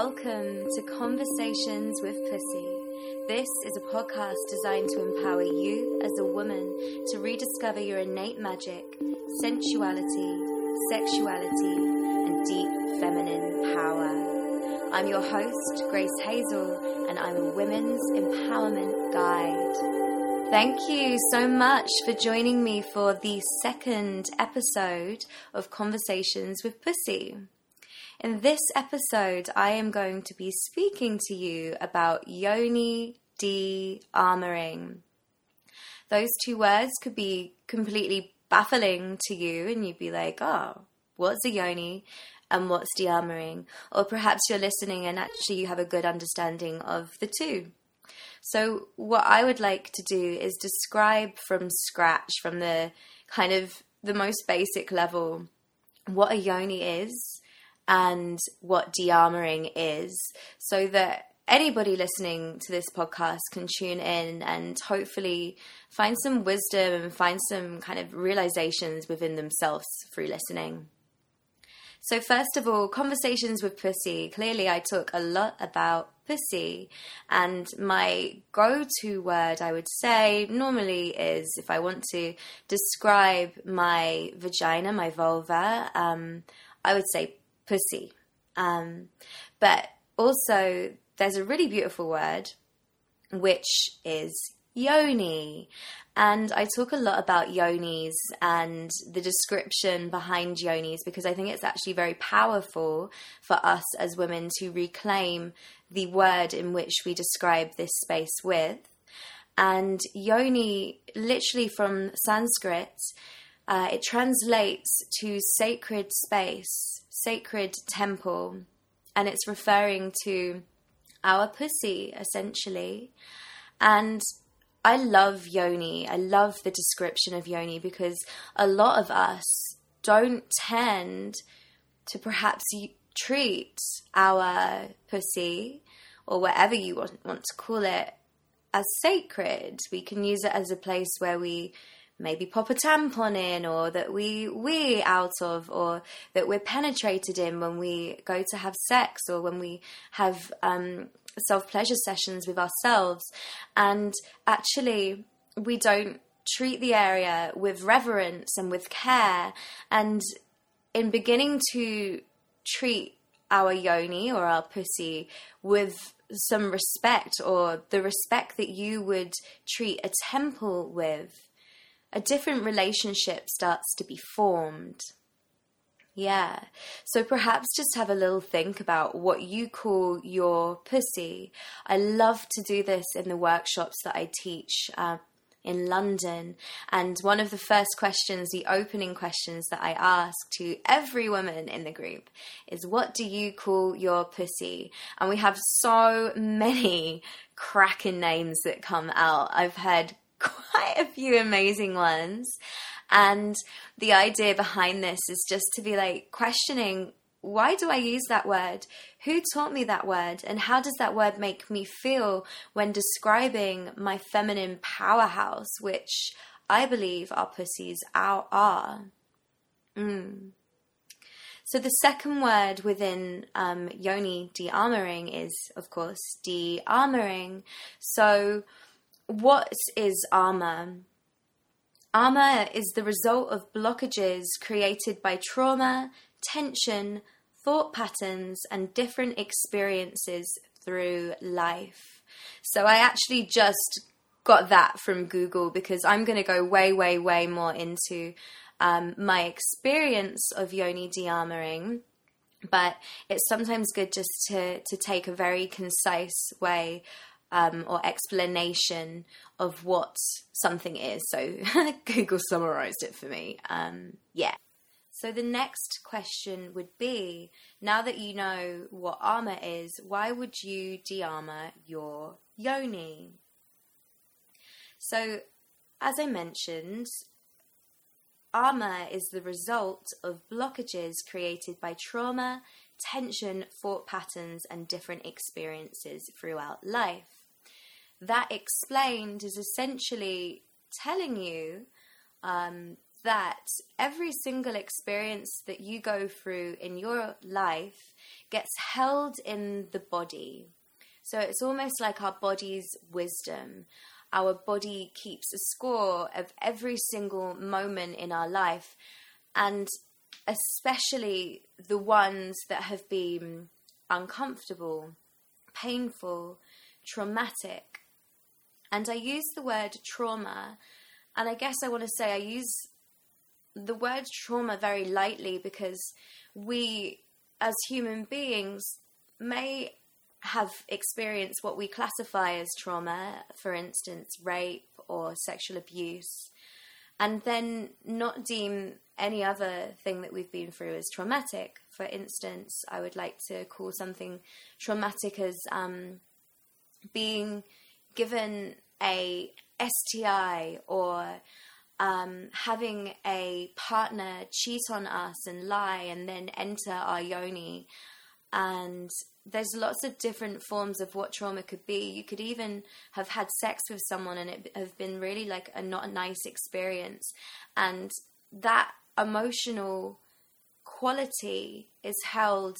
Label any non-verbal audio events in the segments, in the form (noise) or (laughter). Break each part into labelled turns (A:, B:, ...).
A: Welcome to Conversations with Pussy. This is a podcast designed to empower you as a woman to rediscover your innate magic, sensuality, sexuality, and deep feminine power. I'm your host, Grace Hazel, and I'm a women's empowerment guide. Thank you so much for joining me for the second episode of Conversations with Pussy. In this episode, I am going to be speaking to you about yoni de armoring. Those two words could be completely baffling to you, and you'd be like, oh, what's a yoni and what's de armoring? Or perhaps you're listening and actually you have a good understanding of the two. So, what I would like to do is describe from scratch, from the kind of the most basic level, what a yoni is and what de-armoring is so that anybody listening to this podcast can tune in and hopefully find some wisdom and find some kind of realizations within themselves through listening. So, first of all, conversations with pussy. Clearly, I talk a lot about pussy, and my go to word I would say normally is if I want to describe my vagina, my vulva, um, I would say pussy. Um, but also, there's a really beautiful word, which is yoni. And I talk a lot about yonis and the description behind yonis because I think it's actually very powerful for us as women to reclaim the word in which we describe this space with. And yoni, literally from Sanskrit, uh, it translates to sacred space sacred temple, and it's referring to our pussy essentially. And I love yoni. I love the description of yoni because a lot of us don't tend to perhaps treat our pussy or whatever you want, want to call it as sacred. We can use it as a place where we maybe pop a tampon in or that we wee out of or that we're penetrated in when we go to have sex or when we have um, self pleasure sessions with ourselves. And actually, we don't treat the area with reverence and with care. And in beginning to treat our yoni or our pussy with some respect or the respect that you would treat a temple with a different relationship starts to be formed. Yeah. So perhaps just have a little think about what you call your pussy. I love to do this in the workshops that I teach uh, in London. And one of the first questions, the opening questions that I ask to every woman in the group is, What do you call your pussy? And we have so (laughs) many cracking names that come out. I've heard (laughs) quite a few amazing ones. And the idea behind this is just to be like questioning why do I use that word? Who taught me that word? And how does that word make me feel when describing my feminine powerhouse, which I believe our pussies are? Mm. So the second word within um, yoni de-armoring is, of course, de-armoring. So what is armor? Armor is the result of blockages created by trauma, tension, thought patterns, and different experiences through life. So I actually just got that from Google because I'm going to go way, way, way more into um, my experience of yoni de-armoring. But it's sometimes good just to, to take a very concise way um, or explanation of what something is. So (laughs) Google summarized it for me. Um, yeah. So the next question would be now that you know what armor is, why would you de armor your yoni? So, as I mentioned, armor is the result of blockages created by trauma, tension, thought patterns, and different experiences throughout life that explained is essentially telling you um, that every single experience that you go through in your life gets held in the body. So it's almost like our body's wisdom. Our body keeps a score of every single moment in our life, and especially the ones that have been uncomfortable, painful, traumatic. And I use the word trauma, and I guess I want to say I use the word trauma very lightly because we, as human beings, may have experienced what we classify as trauma, for instance, rape or sexual abuse, and then not deem any other thing that we've been through as traumatic. For instance, I would like to call something traumatic as um, being given a STI or um, having a partner cheat on us and lie and then enter our yoni. And there's lots of different forms of what trauma could be. You could even have had sex with someone and it have been really like a not a nice experience. And that emotional quality is held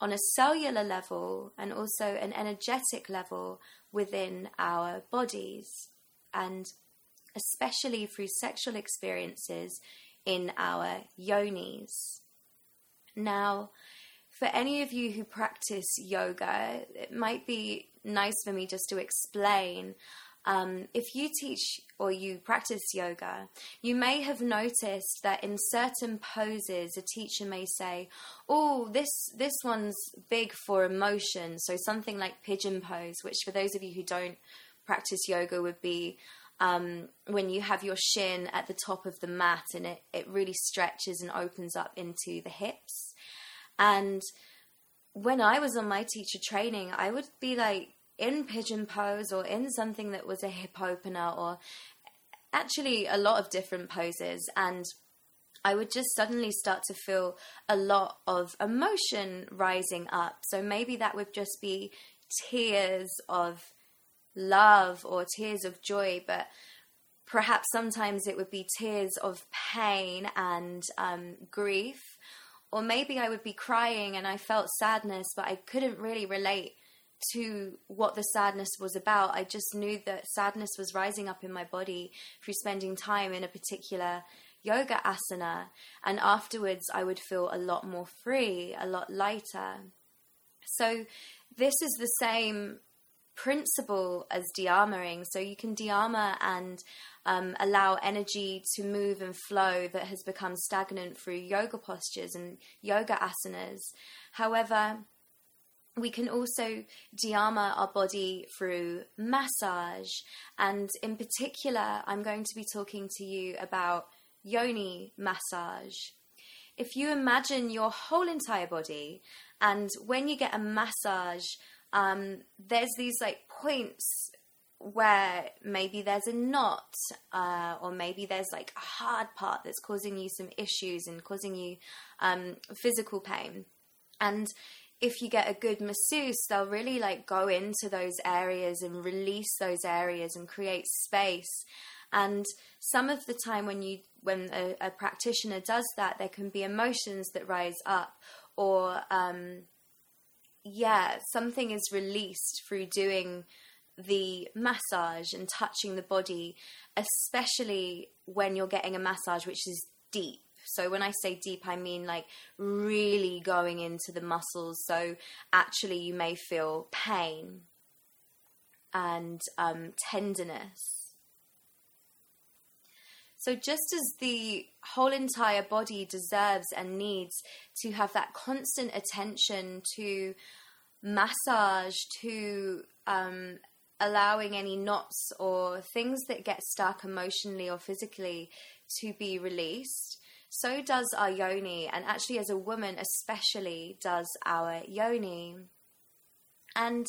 A: on a cellular level and also an energetic level within our bodies. And especially through sexual experiences in our yonis. Now, for any of you who practice yoga, it might be nice for me just to explain. Um, if you teach or you practice yoga, you may have noticed that in certain poses, a teacher may say, "Oh, this this one's big for emotion." So something like pigeon pose, which for those of you who don't practice yoga would be um, when you have your shin at the top of the mat and it, it really stretches and opens up into the hips. And when I was on my teacher training, I would be like in pigeon pose or in something that was a hip opener or actually a lot of different poses. And I would just suddenly start to feel a lot of emotion rising up. So maybe that would just be tears of love or tears of joy, but perhaps sometimes it would be tears of pain and um, grief. Or maybe I would be crying and I felt sadness, but I couldn't really relate to what the sadness was about. I just knew that sadness was rising up in my body through spending time in a particular yoga asana. And afterwards, I would feel a lot more free, a lot lighter. So, this is the same principle as de-armoring. So you can de-armor and um, allow energy to move and flow that has become stagnant through yoga postures and yoga asanas. However, we can also de-armor our body through massage. And in particular, I'm going to be talking to you about yoni massage. If you imagine your whole entire body, and when you get a massage, um, there's these like points where maybe there's a knot uh, or maybe there's like a hard part that's causing you some issues and causing you um, physical pain and if you get a good masseuse they'll really like go into those areas and release those areas and create space and some of the time when you when a, a practitioner does that there can be emotions that rise up or um, yeah, something is released through doing the massage and touching the body, especially when you're getting a massage which is deep. So when I say deep, I mean like really going into the muscles. So actually, you may feel pain and um, tenderness. So, just as the whole entire body deserves and needs to have that constant attention to massage, to um, allowing any knots or things that get stuck emotionally or physically to be released, so does our yoni, and actually, as a woman, especially, does our yoni. And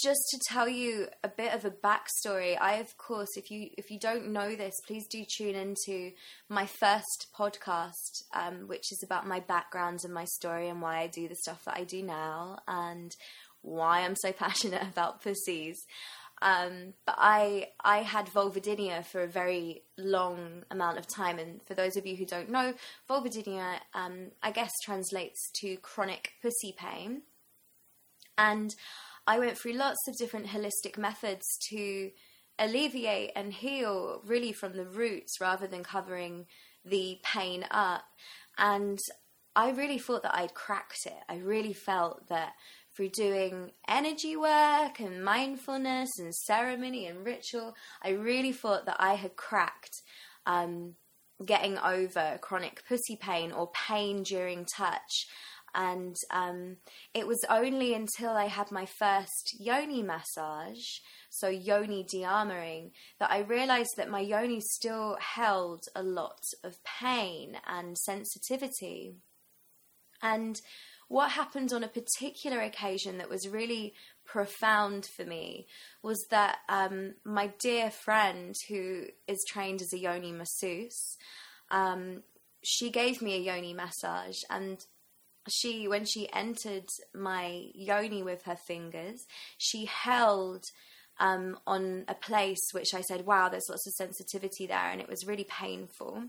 A: just to tell you a bit of a backstory, I of course, if you if you don't know this, please do tune into my first podcast, um, which is about my background and my story and why I do the stuff that I do now and why I'm so (laughs) passionate about pussies. Um, but I I had vulvodynia for a very long amount of time, and for those of you who don't know, vulvodynia um, I guess translates to chronic pussy pain, and I went through lots of different holistic methods to alleviate and heal really from the roots rather than covering the pain up, and I really thought that I'd cracked it. I really felt that through doing energy work and mindfulness and ceremony and ritual, I really thought that I had cracked um, getting over chronic pussy pain or pain during touch. And um, it was only until I had my first yoni massage, so yoni de-armoring, that I realized that my yoni still held a lot of pain and sensitivity. And what happened on a particular occasion that was really profound for me was that um, my dear friend, who is trained as a yoni masseuse, um, she gave me a yoni massage, and she, when she entered my yoni with her fingers, she held. Um, on a place which I said, wow, there's lots of sensitivity there, and it was really painful.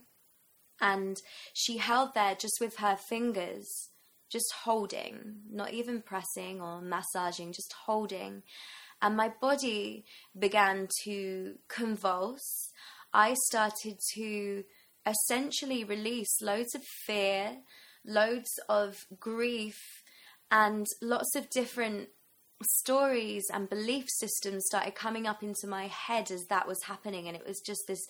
A: And she held there just with her fingers just holding, not even pressing or massaging, just holding. And my body began to convulse. I started to essentially release loads of fear, loads of grief, and lots of different stories and belief systems started coming up into my head as that was happening. And it was just this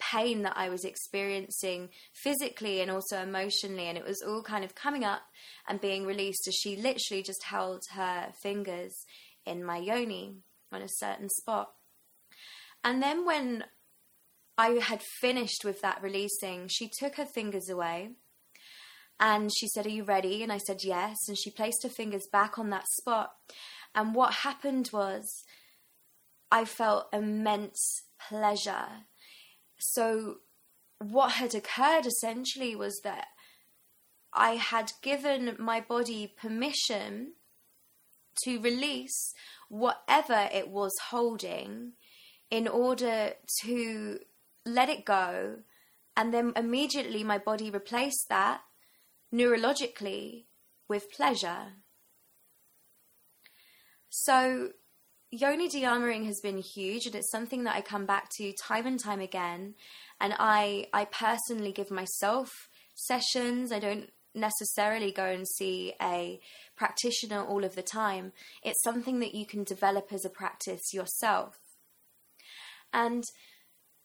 A: pain that I was experiencing physically and also emotionally. And it was all kind of coming up and being released as she literally just held her fingers in my yoni on a certain spot. And then when I had finished with that releasing, she took her fingers away and she said, Are you ready? And I said, Yes. And she placed her fingers back on that spot. And what happened was, I felt immense pleasure so, what had occurred essentially was that I had given my body permission to release whatever it was holding in order to let it go. And then immediately my body replaced that neurologically with pleasure. So Yoni de-armoring has been huge and it's something that I come back to time and time again. And I, I personally give myself sessions. I don't necessarily go and see a practitioner all of the time. It's something that you can develop as a practice yourself. And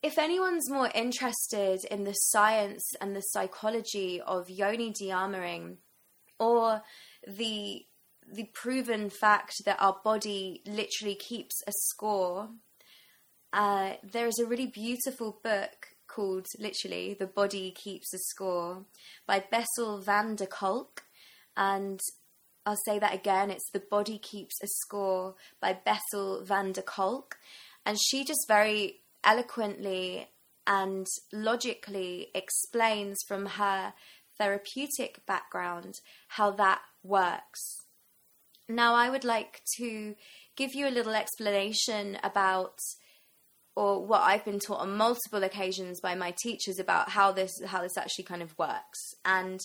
A: if anyone's more interested in the science and the psychology of yoni de-armoring or the the proven fact that our body literally keeps a score. Uh, there is a really beautiful book called literally The Body Keeps a Score by Bessel van der Kolk. And I'll say that again it's The Body Keeps a Score by Bessel van der Kolk. And she just very eloquently and logically explains from her therapeutic background how that works. Now, I would like to give you a little explanation about or what I've been taught on multiple occasions by my teachers about how this how this actually kind of works. And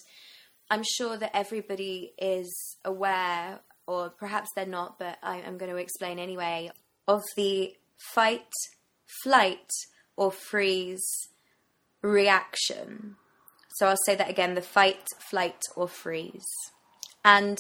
A: I'm sure that everybody is aware, or perhaps they're not, but I, am going to explain anyway, of the fight, flight, or freeze reaction. So I'll say that again the fight, flight, or freeze. And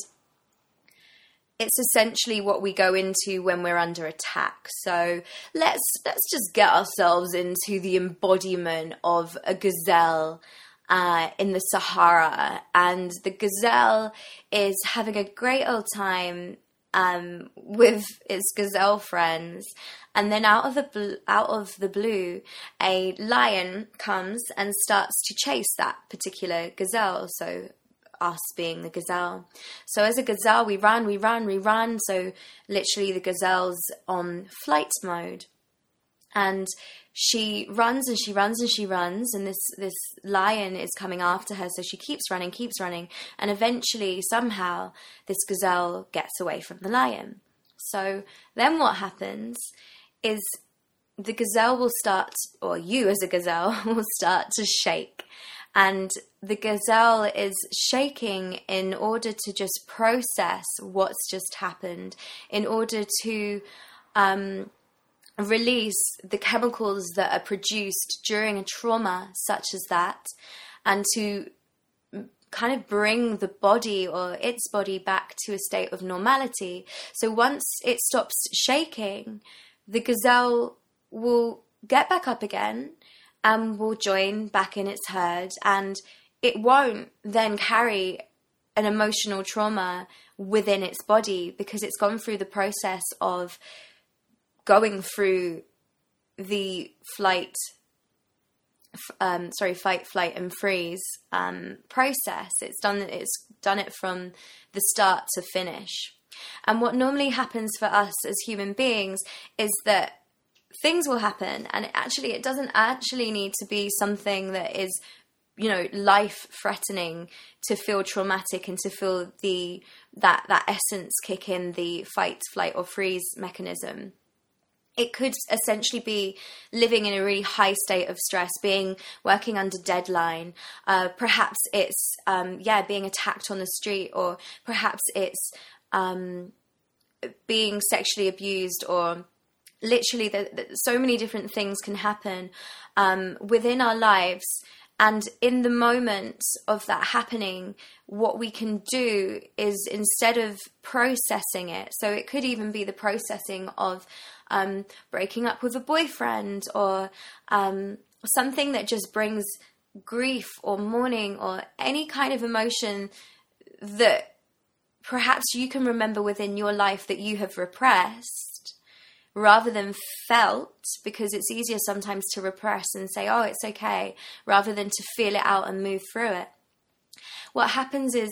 A: it's essentially what we go into when we're under attack. So let's let's just get ourselves into the embodiment of a gazelle uh, in the Sahara, and the gazelle is having a great old time um, with its gazelle friends, and then out of the bl- out of the blue, a lion comes and starts to chase that particular gazelle. So us being the gazelle. So as a gazelle, we run, we run, we run. So literally, the gazelle's on flight mode, and she runs and she runs and she runs, and this this lion is coming after her. So she keeps running, keeps running, and eventually, somehow, this gazelle gets away from the lion. So then, what happens? is the gazelle will start, or you as a gazelle (laughs) will start to shake. And the gazelle is shaking in order to just process what's just happened, in order to um, release the chemicals that are produced during a trauma such as that, and to kind of bring the body or its body back to a state of normality. So once it stops shaking, the gazelle will get back up again and will join back in its herd and it won't then carry an emotional trauma within its body because it's gone through the process of going through the flight um, sorry, fight, flight, and freeze um, process. It's done. It's done it from the start to finish. And what normally happens for us as human beings is that things will happen, and actually, it doesn't actually need to be something that is, you know, life threatening to feel traumatic and to feel the that that essence kick in the fight, flight, or freeze mechanism it could essentially be living in a really high state of stress, being working under deadline. Uh, perhaps it's um, yeah being attacked on the street, or perhaps it's um, being sexually abused, or literally the, the, so many different things can happen um, within our lives. And in the moment of that happening, what we can do is instead of processing it, so it could even be the processing of um, breaking up with a boyfriend or um, something that just brings grief or mourning or any kind of emotion that perhaps you can remember within your life that you have repressed rather than felt because it's easier sometimes to repress and say oh it's okay rather than to feel it out and move through it. What happens is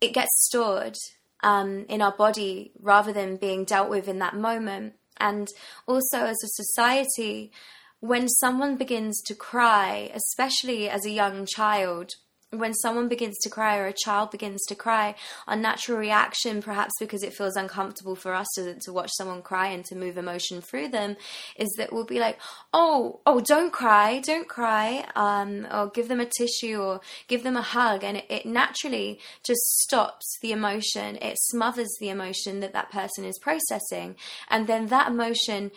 A: it gets stored um, in our body rather than being dealt with in that moment. And also as a society, when someone begins to cry, especially as a young child, when someone begins to cry or a child begins to cry, our natural reaction, perhaps because it feels uncomfortable for us to, to watch someone cry and to move emotion through them, is that we'll be like, oh, oh, don't cry, don't cry, um, or give them a tissue or give them a hug. And it, it naturally just stops the emotion, it smothers the emotion that that person is processing. And then that emotion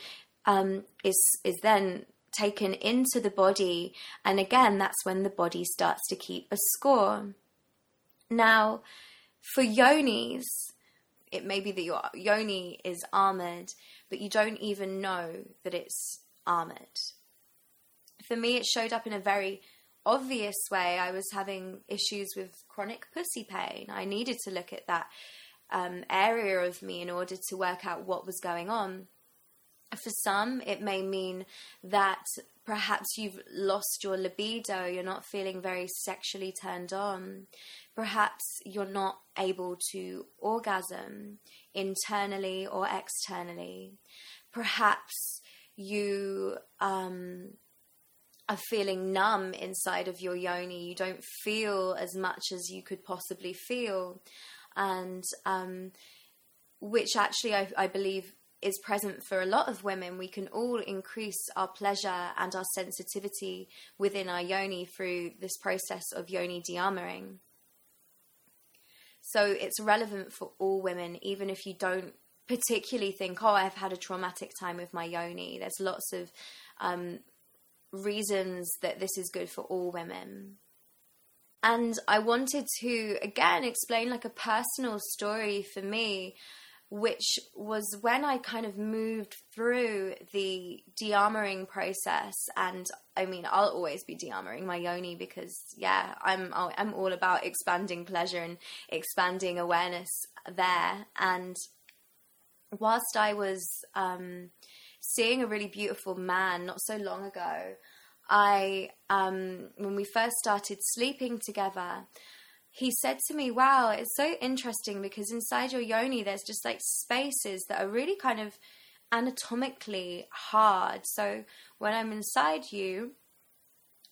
A: um, is, is then taken into the body, and again, that's when the body starts to keep a score. Now, for yonis, it may be that your yoni is armored, but you don't even know that it's armored. For me, it showed up in a very obvious way. I was having issues with chronic pussy pain. I needed to look at that um, area of me in order to work out what was going on. For some, it may mean that perhaps you've lost your libido, you're not feeling very sexually turned on. Perhaps you're not able to orgasm internally or externally. Perhaps you um, are feeling numb inside of your yoni. You don't feel as much as you could possibly feel. And um, which actually I, I believe is present for a lot of women, we can all increase our pleasure and our sensitivity within our yoni through this process of yoni de-armoring. So it's relevant for all women, even if you don't particularly think, oh, I've had a traumatic time with my yoni. There's lots of um, reasons that this is good for all women. And I wanted to, again, explain like a personal story for me which was when I kind of moved through the de-armoring process. And I mean, I'll always be de-armoring my yoni because, yeah, I'm I'm all about expanding pleasure and expanding awareness there. And whilst I was um, seeing a really beautiful man not so long ago, I um, when we first started sleeping together he said to me, Wow, it's so interesting because inside your yoni, there's just like spaces that are really kind of anatomically hard. So when I'm inside you,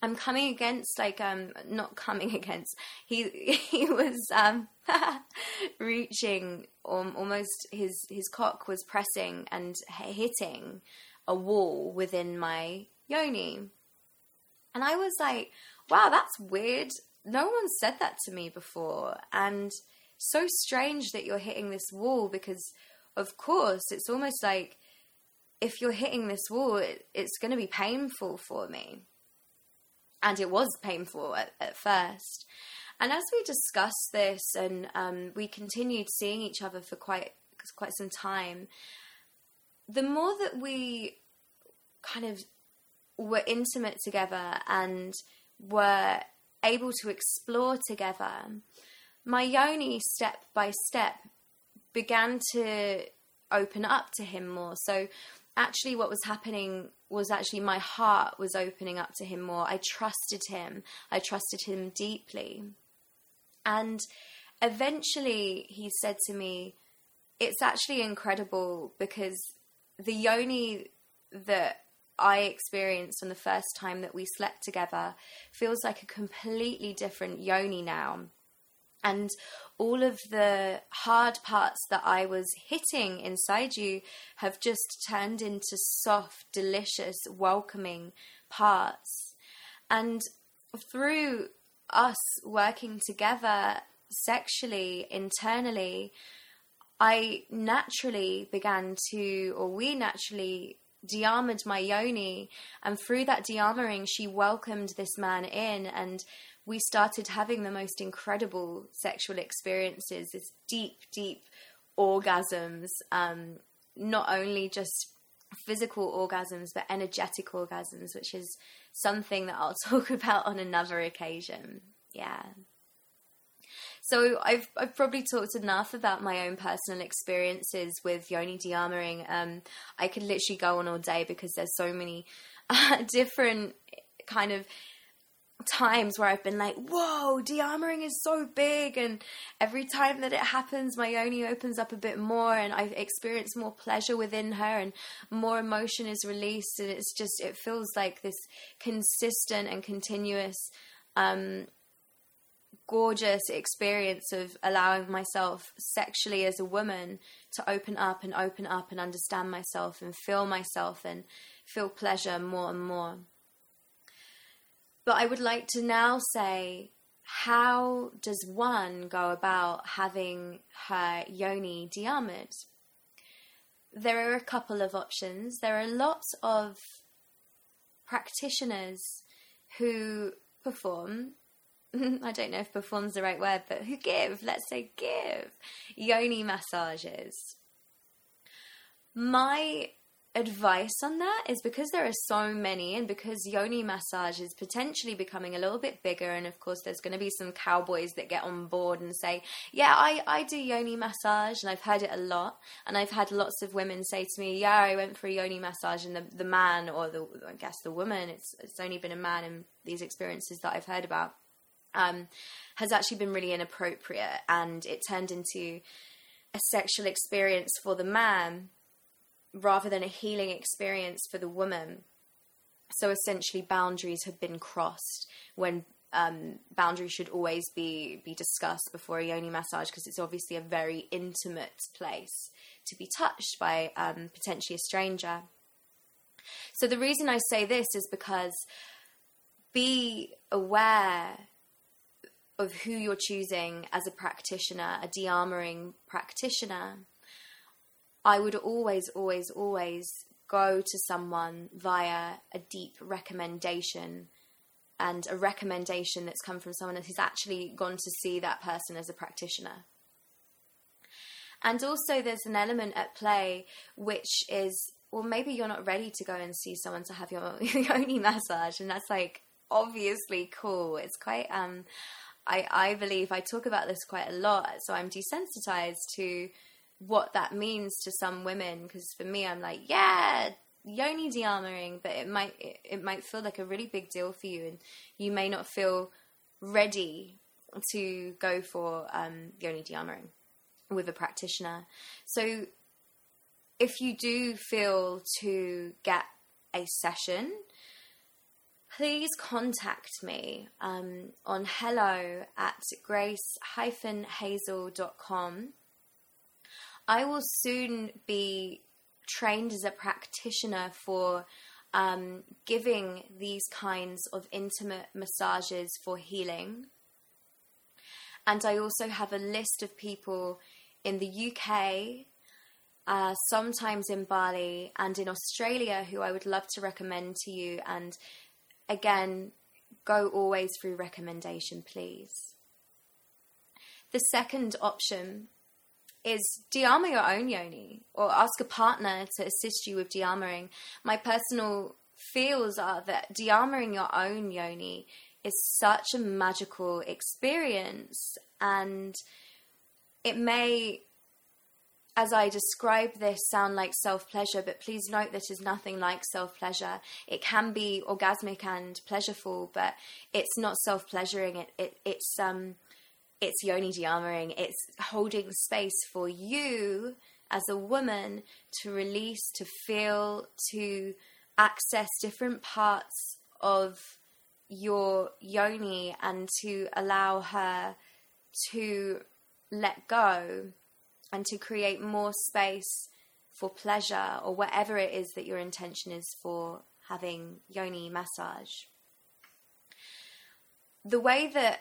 A: I'm coming against like um not coming (laughs) against he he was um (laughs) reaching um, almost his his cock was pressing and hitting a wall within my yoni. And I was like, wow, that's weird. No one said that to me before. And so strange that you're hitting this wall because, of course, it's almost like if you're hitting this wall, it, it's going to be painful for me. And it was painful at, at first. And as we discussed this and um, we continued seeing each other for quite quite some time, the more that we kind of were intimate together and were able to explore together, my yoni step by step began to open up to him more. So actually what was happening was actually my heart was opening up to him more. I trusted him. I trusted him deeply. And eventually he said to me, It's actually incredible because the yoni that I experienced on the first time that we slept together feels like a completely different yoni now. And all of the hard parts that I was hitting inside you have just turned into soft, delicious, welcoming parts. And through us working together sexually, internally, I naturally began to, or we naturally de-armored my yoni, and through that de-armoring, she welcomed this man in, and we started having the most incredible sexual experiences, this deep, deep orgasms, um, not only just physical orgasms, but energetic orgasms, which is something that I'll (laughs) talk about on another occasion. Yeah. So I've I've probably talked enough about my own personal experiences with yoni de-armoring. Um, I could literally go on all day because there's so many (laughs) uh, different kind of times where I've been like, whoa, de-armoring is so big. And every time that it happens, my yoni opens up a bit more and I experience more pleasure within her and more emotion is released. And it's just, it feels like this consistent and continuous, um, gorgeous experience of allowing myself sexually as a woman to open up and open up and understand myself and feel myself and feel pleasure more and more. But I would like to now say how does one go about having her yoni de-armored? There are a couple of options. There are lots of practitioners who perform. (laughs) I don't know if perform's the right word, but who give, let's say give, yoni massages. My advice on that is because there are so many and because yoni massage is potentially becoming a little bit bigger and of course there's going to be some cowboys that get on board and say yeah I, I do yoni massage and I've heard it a lot. And I've had lots of women say to me yeah I went for a yoni massage and the, the man or the I guess the woman it's it's only been a man in these experiences that I've heard about um, has actually been really inappropriate and it turned into a sexual experience for the man rather than a healing experience for the woman. So essentially, boundaries have been crossed when um, boundaries should always be be discussed before a yoni massage because it's obviously a very intimate place to be touched by um, potentially a stranger. So the reason I say this is because be aware of who you're choosing as a practitioner, a de-armoring practitioner I would always, always, always go to someone via a deep recommendation and a recommendation that's come from someone who's actually gone to see that person as a practitioner. And also, there's an element at play which is well, maybe you're not ready to go and see someone to have your, (laughs) yoni massage, and that's like obviously cool. It's quite, um, I, I believe I talk about this quite a lot, so I'm desensitized to what that means to some women because for me i'm like yeah yoni de-armoring but it might it, it, might feel like a really big deal for you and you may not feel ready to go for um, yoni de-armoring with a practitioner. So if you do feel to get a session please contact me um, on hello at grace-hazel.com I will soon be trained as a practitioner for um, giving these kinds of intimate massages for healing. And I also have a list of people in the UK, uh, sometimes in Bali, and in Australia who I would love to recommend to you. And again, go always through recommendation, please. The second option is dearmor your own yoni or ask a partner to assist you with dearmoring. My personal feels are that dearmoring your own yoni is such a magical experience and it may as I describe this, sound like self pleasure, but please note that is nothing like self pleasure. It can be orgasmic and pleasureful, but it's not self pleasuring. It, it, it's um, it's yoni dearmoring. It's holding space for you as a woman to release, to feel, to access different parts of your yoni, and to allow her to let go and to create more space for pleasure or whatever it is that your intention is for having yoni massage. The way that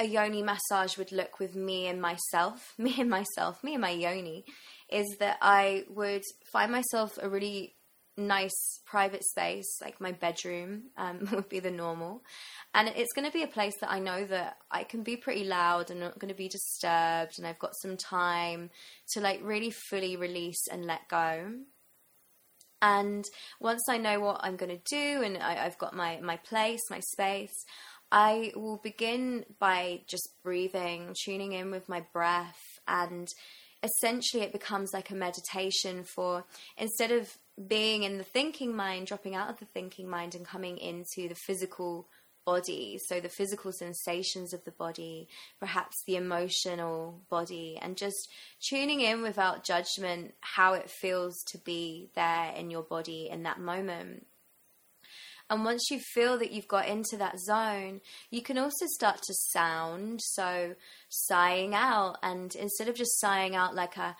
A: a yoni massage would look with me and myself, (laughs) me and myself, me and my yoni, is that I would find myself a really nice private space, like my bedroom um, (laughs) would be the normal. And it's going to be a place that I know that I can be pretty loud and not going to be disturbed. And I've got some time to like really fully release and let go. And once I know what I'm going to do and I, I've got my, my place, my space, I will begin by just breathing, tuning in with my breath and essentially it becomes like a meditation for instead of being in the thinking mind, dropping out of the thinking mind and coming into the physical body. So, the physical sensations of the body, perhaps the emotional body, and just tuning in without judgment how it feels to be there in your body in that moment. And once you feel that you've got into that zone, you can also start to sound. So, sighing out, and instead of just sighing out like a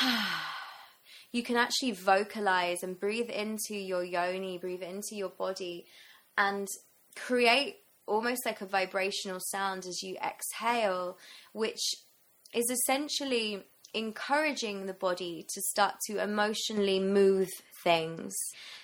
A: (sighs) you can actually vocalize and breathe into your yoni, breathe into your body, and create almost like a vibrational sound as you exhale, which is essentially encouraging the body to start to emotionally move things.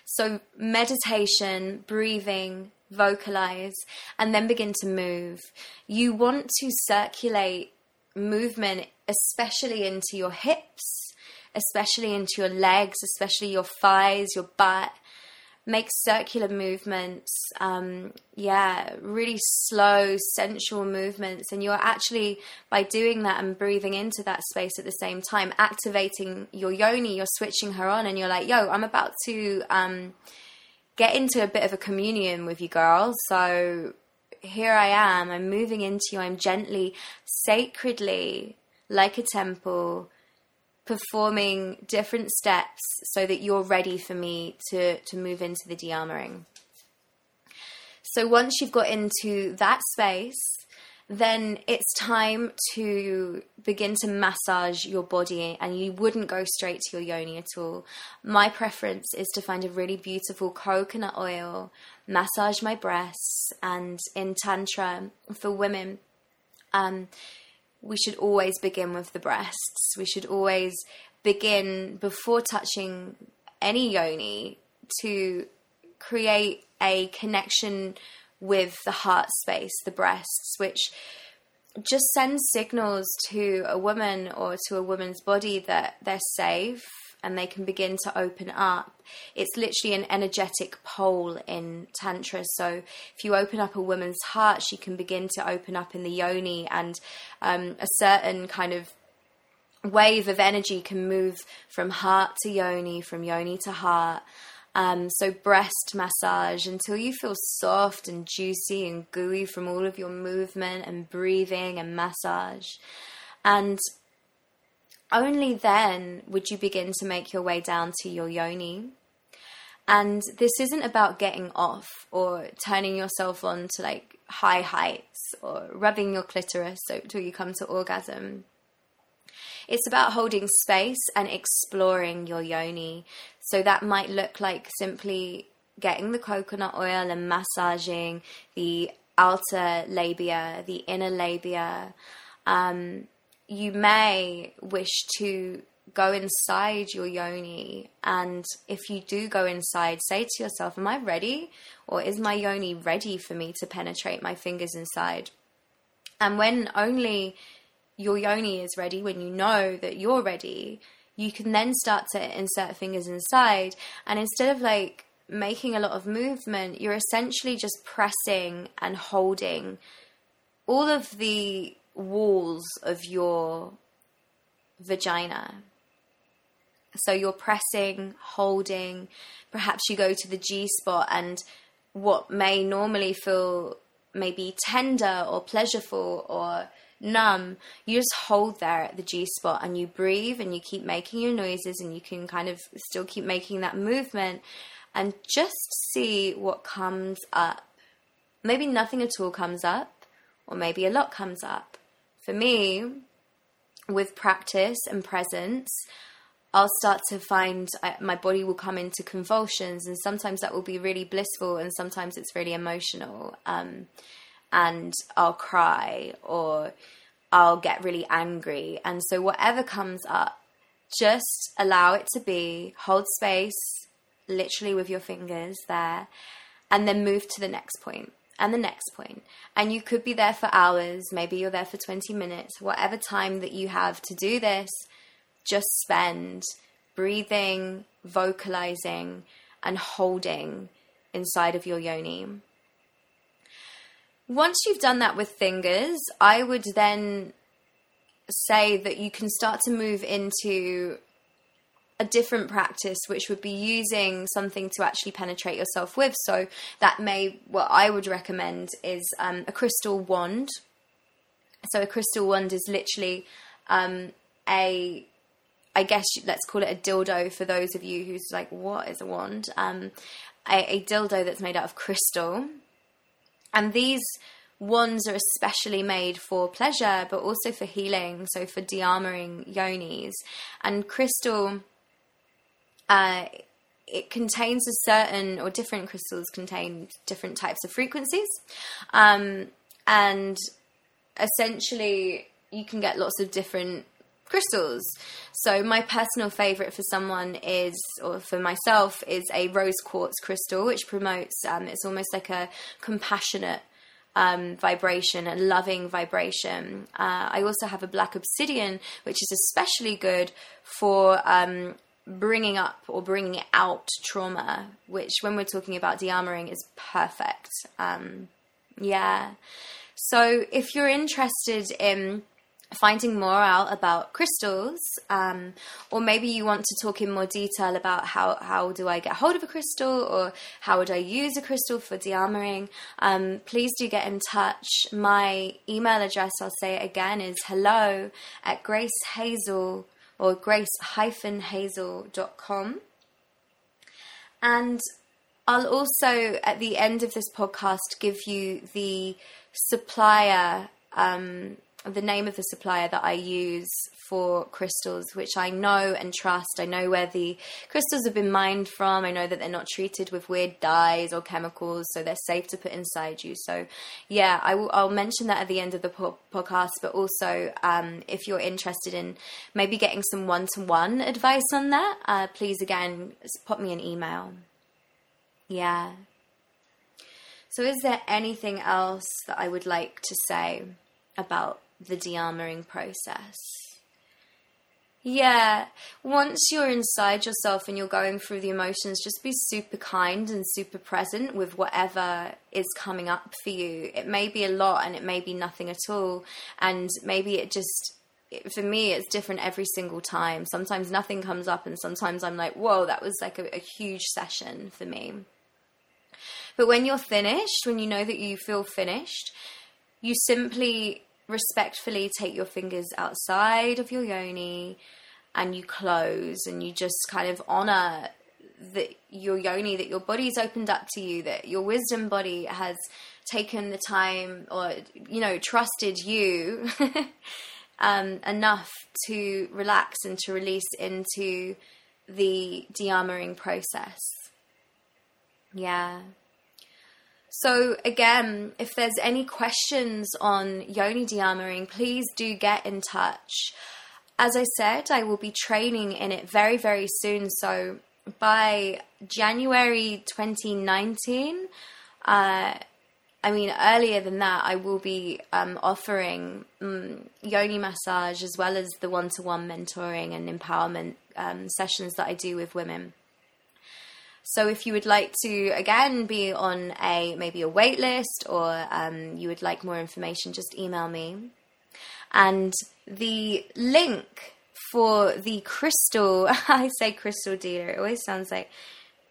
A: So, meditation, breathing, vocalize, and then begin to move. You want to circulate movement, especially into your hips, especially into your legs, especially your thighs, your butt. Make circular movements, um, yeah, really slow, sensual movements. And you're actually, by doing that and breathing into that space at the same time, activating your yoni, you're switching her on, and you're like, yo, I'm about to um, get into a bit of a communion with you, girls. So here I am, I'm moving into you, I'm gently, sacredly, like a temple, performing different steps so that you're ready for me to, to move into the dearmoring. So once you've got into that space, then it's time to begin to massage your body and you wouldn't go straight to your yoni at all. My preference is to find a really beautiful coconut oil, massage my breasts, and in Tantra for women, um, we should always begin with the breasts. We should always begin before touching any yoni to create a connection with the heart space, the breasts, which just sends signals to a woman or to a woman's body that they're safe and they can begin to open up. It's literally an energetic pole in Tantra. So if you open up a woman's heart, she can begin to open up in the yoni, and um, a certain kind of wave of energy can move from heart to yoni, from yoni to heart. Um, so breast massage until you feel soft and juicy and gooey from all of your movement and breathing and massage. And only then would you begin to make your way down to your yoni. And this isn't about getting off or turning yourself on to like high heights or rubbing your clitoris until you come to orgasm. It's about holding space and exploring your yoni. So that might look like simply getting the coconut oil and massaging the outer labia, the inner labia. Um, you may wish to go inside your yoni. And if you do go inside, say to yourself, Am I ready? Or is my yoni ready for me to penetrate my fingers inside? And when only your yoni is ready, when you know that you're ready, you can then start to insert fingers inside. And instead of like making a lot of movement, you're essentially just pressing and holding all of the walls of your vagina. So you're pressing, holding, perhaps you go to the G spot and what may normally feel maybe tender or pleasurable or numb, you just hold there at the G spot and you breathe and you keep making your noises and you can kind of still keep making that movement and just see what comes up. Maybe nothing at all comes up, or maybe a lot comes up. For me, with practice and presence, I'll start to find uh, my body will come into convulsions, and sometimes that will be really blissful, and sometimes it's really emotional. Um, and I'll cry or I'll get really angry. And so, whatever comes up, just allow it to be, hold space, literally with your fingers there, and then move to the next point and the next point. And you could be there for hours, maybe you're there for 20 minutes, whatever time that you have to do this, just spend breathing, vocalizing, and holding inside of your yoni. Once you've done that with fingers, I would then say that you can start to move into a different practice, which would be using something to actually penetrate yourself with. So that may, what I would recommend is um, a crystal wand. So a crystal wand is literally um, a, I guess let's call it a dildo for those of you who's like, what is a wand? Um, a, a dildo that's made out of crystal. And these wands are especially made for pleasure, but also for healing, so for de-armoring yonis. And crystal uh, it contains a certain, or different crystals contain different types of frequencies. Um, and essentially, you can get lots of different crystals. So, my personal favorite for someone is, or for myself, is a rose quartz crystal, which promotes, um, it's almost like a compassionate. Um, vibration, and loving vibration. Uh, I also have a black obsidian, which is especially good for um, bringing up or bringing out trauma, which when we're talking about de-armoring is perfect. Um, yeah. So if you're interested in finding more out about crystals, um, or maybe you want to talk in more detail about how, how do I get hold of a crystal or how would I use a crystal for de-armoring, um, please do get in touch. My email address, I'll say it again, is hello at gracehazel.com or grace-hazel.com. And I'll also, at the end of this podcast, give you the supplier um, the name of the supplier that I use for crystals, which I know and trust. I know where the crystals have been mined from. I know that they're not treated with weird dyes or chemicals, so they're safe to put inside you. So, yeah, I will, I'll mention that at the end of the po- podcast. But also, um, if you're interested in maybe getting some one-to-one advice on that, uh, please again pop me an email. Yeah. So, is there anything else that I would like to say about the de-armoring process. Yeah, once you're inside yourself and you're going through the emotions, just be super kind and super present with whatever is coming up for you. It may be a lot and it may be nothing at all. And maybe it just, for me, it's different every single time. Sometimes nothing comes up, and sometimes I'm like, whoa, that was like a, a huge session for me. But when you're finished, when you know that you feel finished, you simply respectfully take your fingers outside of your yoni and you close and you just kind of honor that your yoni that your body's opened up to you that your wisdom body has taken the time or you know trusted you (laughs) um, enough to relax and to release into the de-armoring process. Yeah. So again, if there's any questions on yoni de-armoring, please do get in touch. As I said, I will be training in it very, very soon. So by January 2019, uh, I mean, earlier than that, I will be um, offering um, yoni massage as well as the one to one mentoring and empowerment um, sessions that I do with women. So, if you would like to again be on a maybe a wait list or um, you would like more information, just email me. And the link for the crystal, (laughs) I say crystal dealer, it always sounds like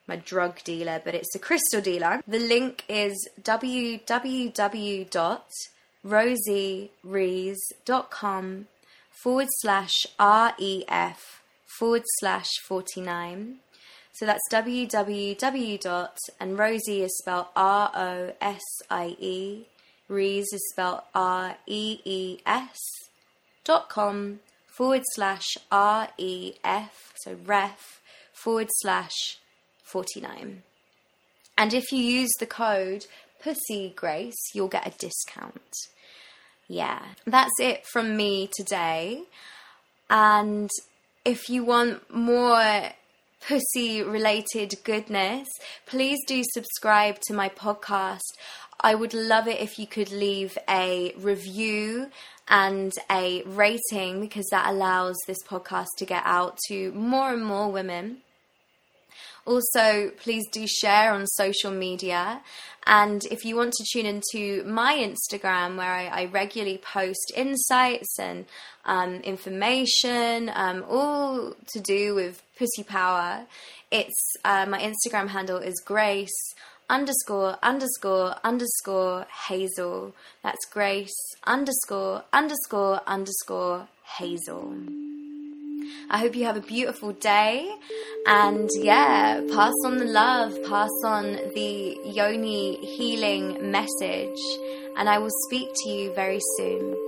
A: my drug dealer, but it's a crystal dealer. The link is www.rosierees.com forward slash REF forward slash 49. So that's www. dot and Rosie is spelled R O S I E. Rees is spelled R E E S dot com forward slash R E F. So ref forward slash 49. And if you use the code Pussy Grace, you'll get a discount. Yeah, that's it from me today. And if you want more pussy related goodness, please do subscribe to my podcast. I would love it if you could leave a review and a rating because that allows this podcast to get out to more and more women. Also, please do share on social media. And if you want to tune into my Instagram, where I, I regularly post insights and um, information, um, all to do with pussy power, it's uh, my Instagram handle is Grace underscore underscore underscore Hazel. That's Grace underscore underscore underscore Hazel. I hope you have a beautiful day. And yeah, pass on the love, pass on the yoni healing message. And I will speak to you very soon.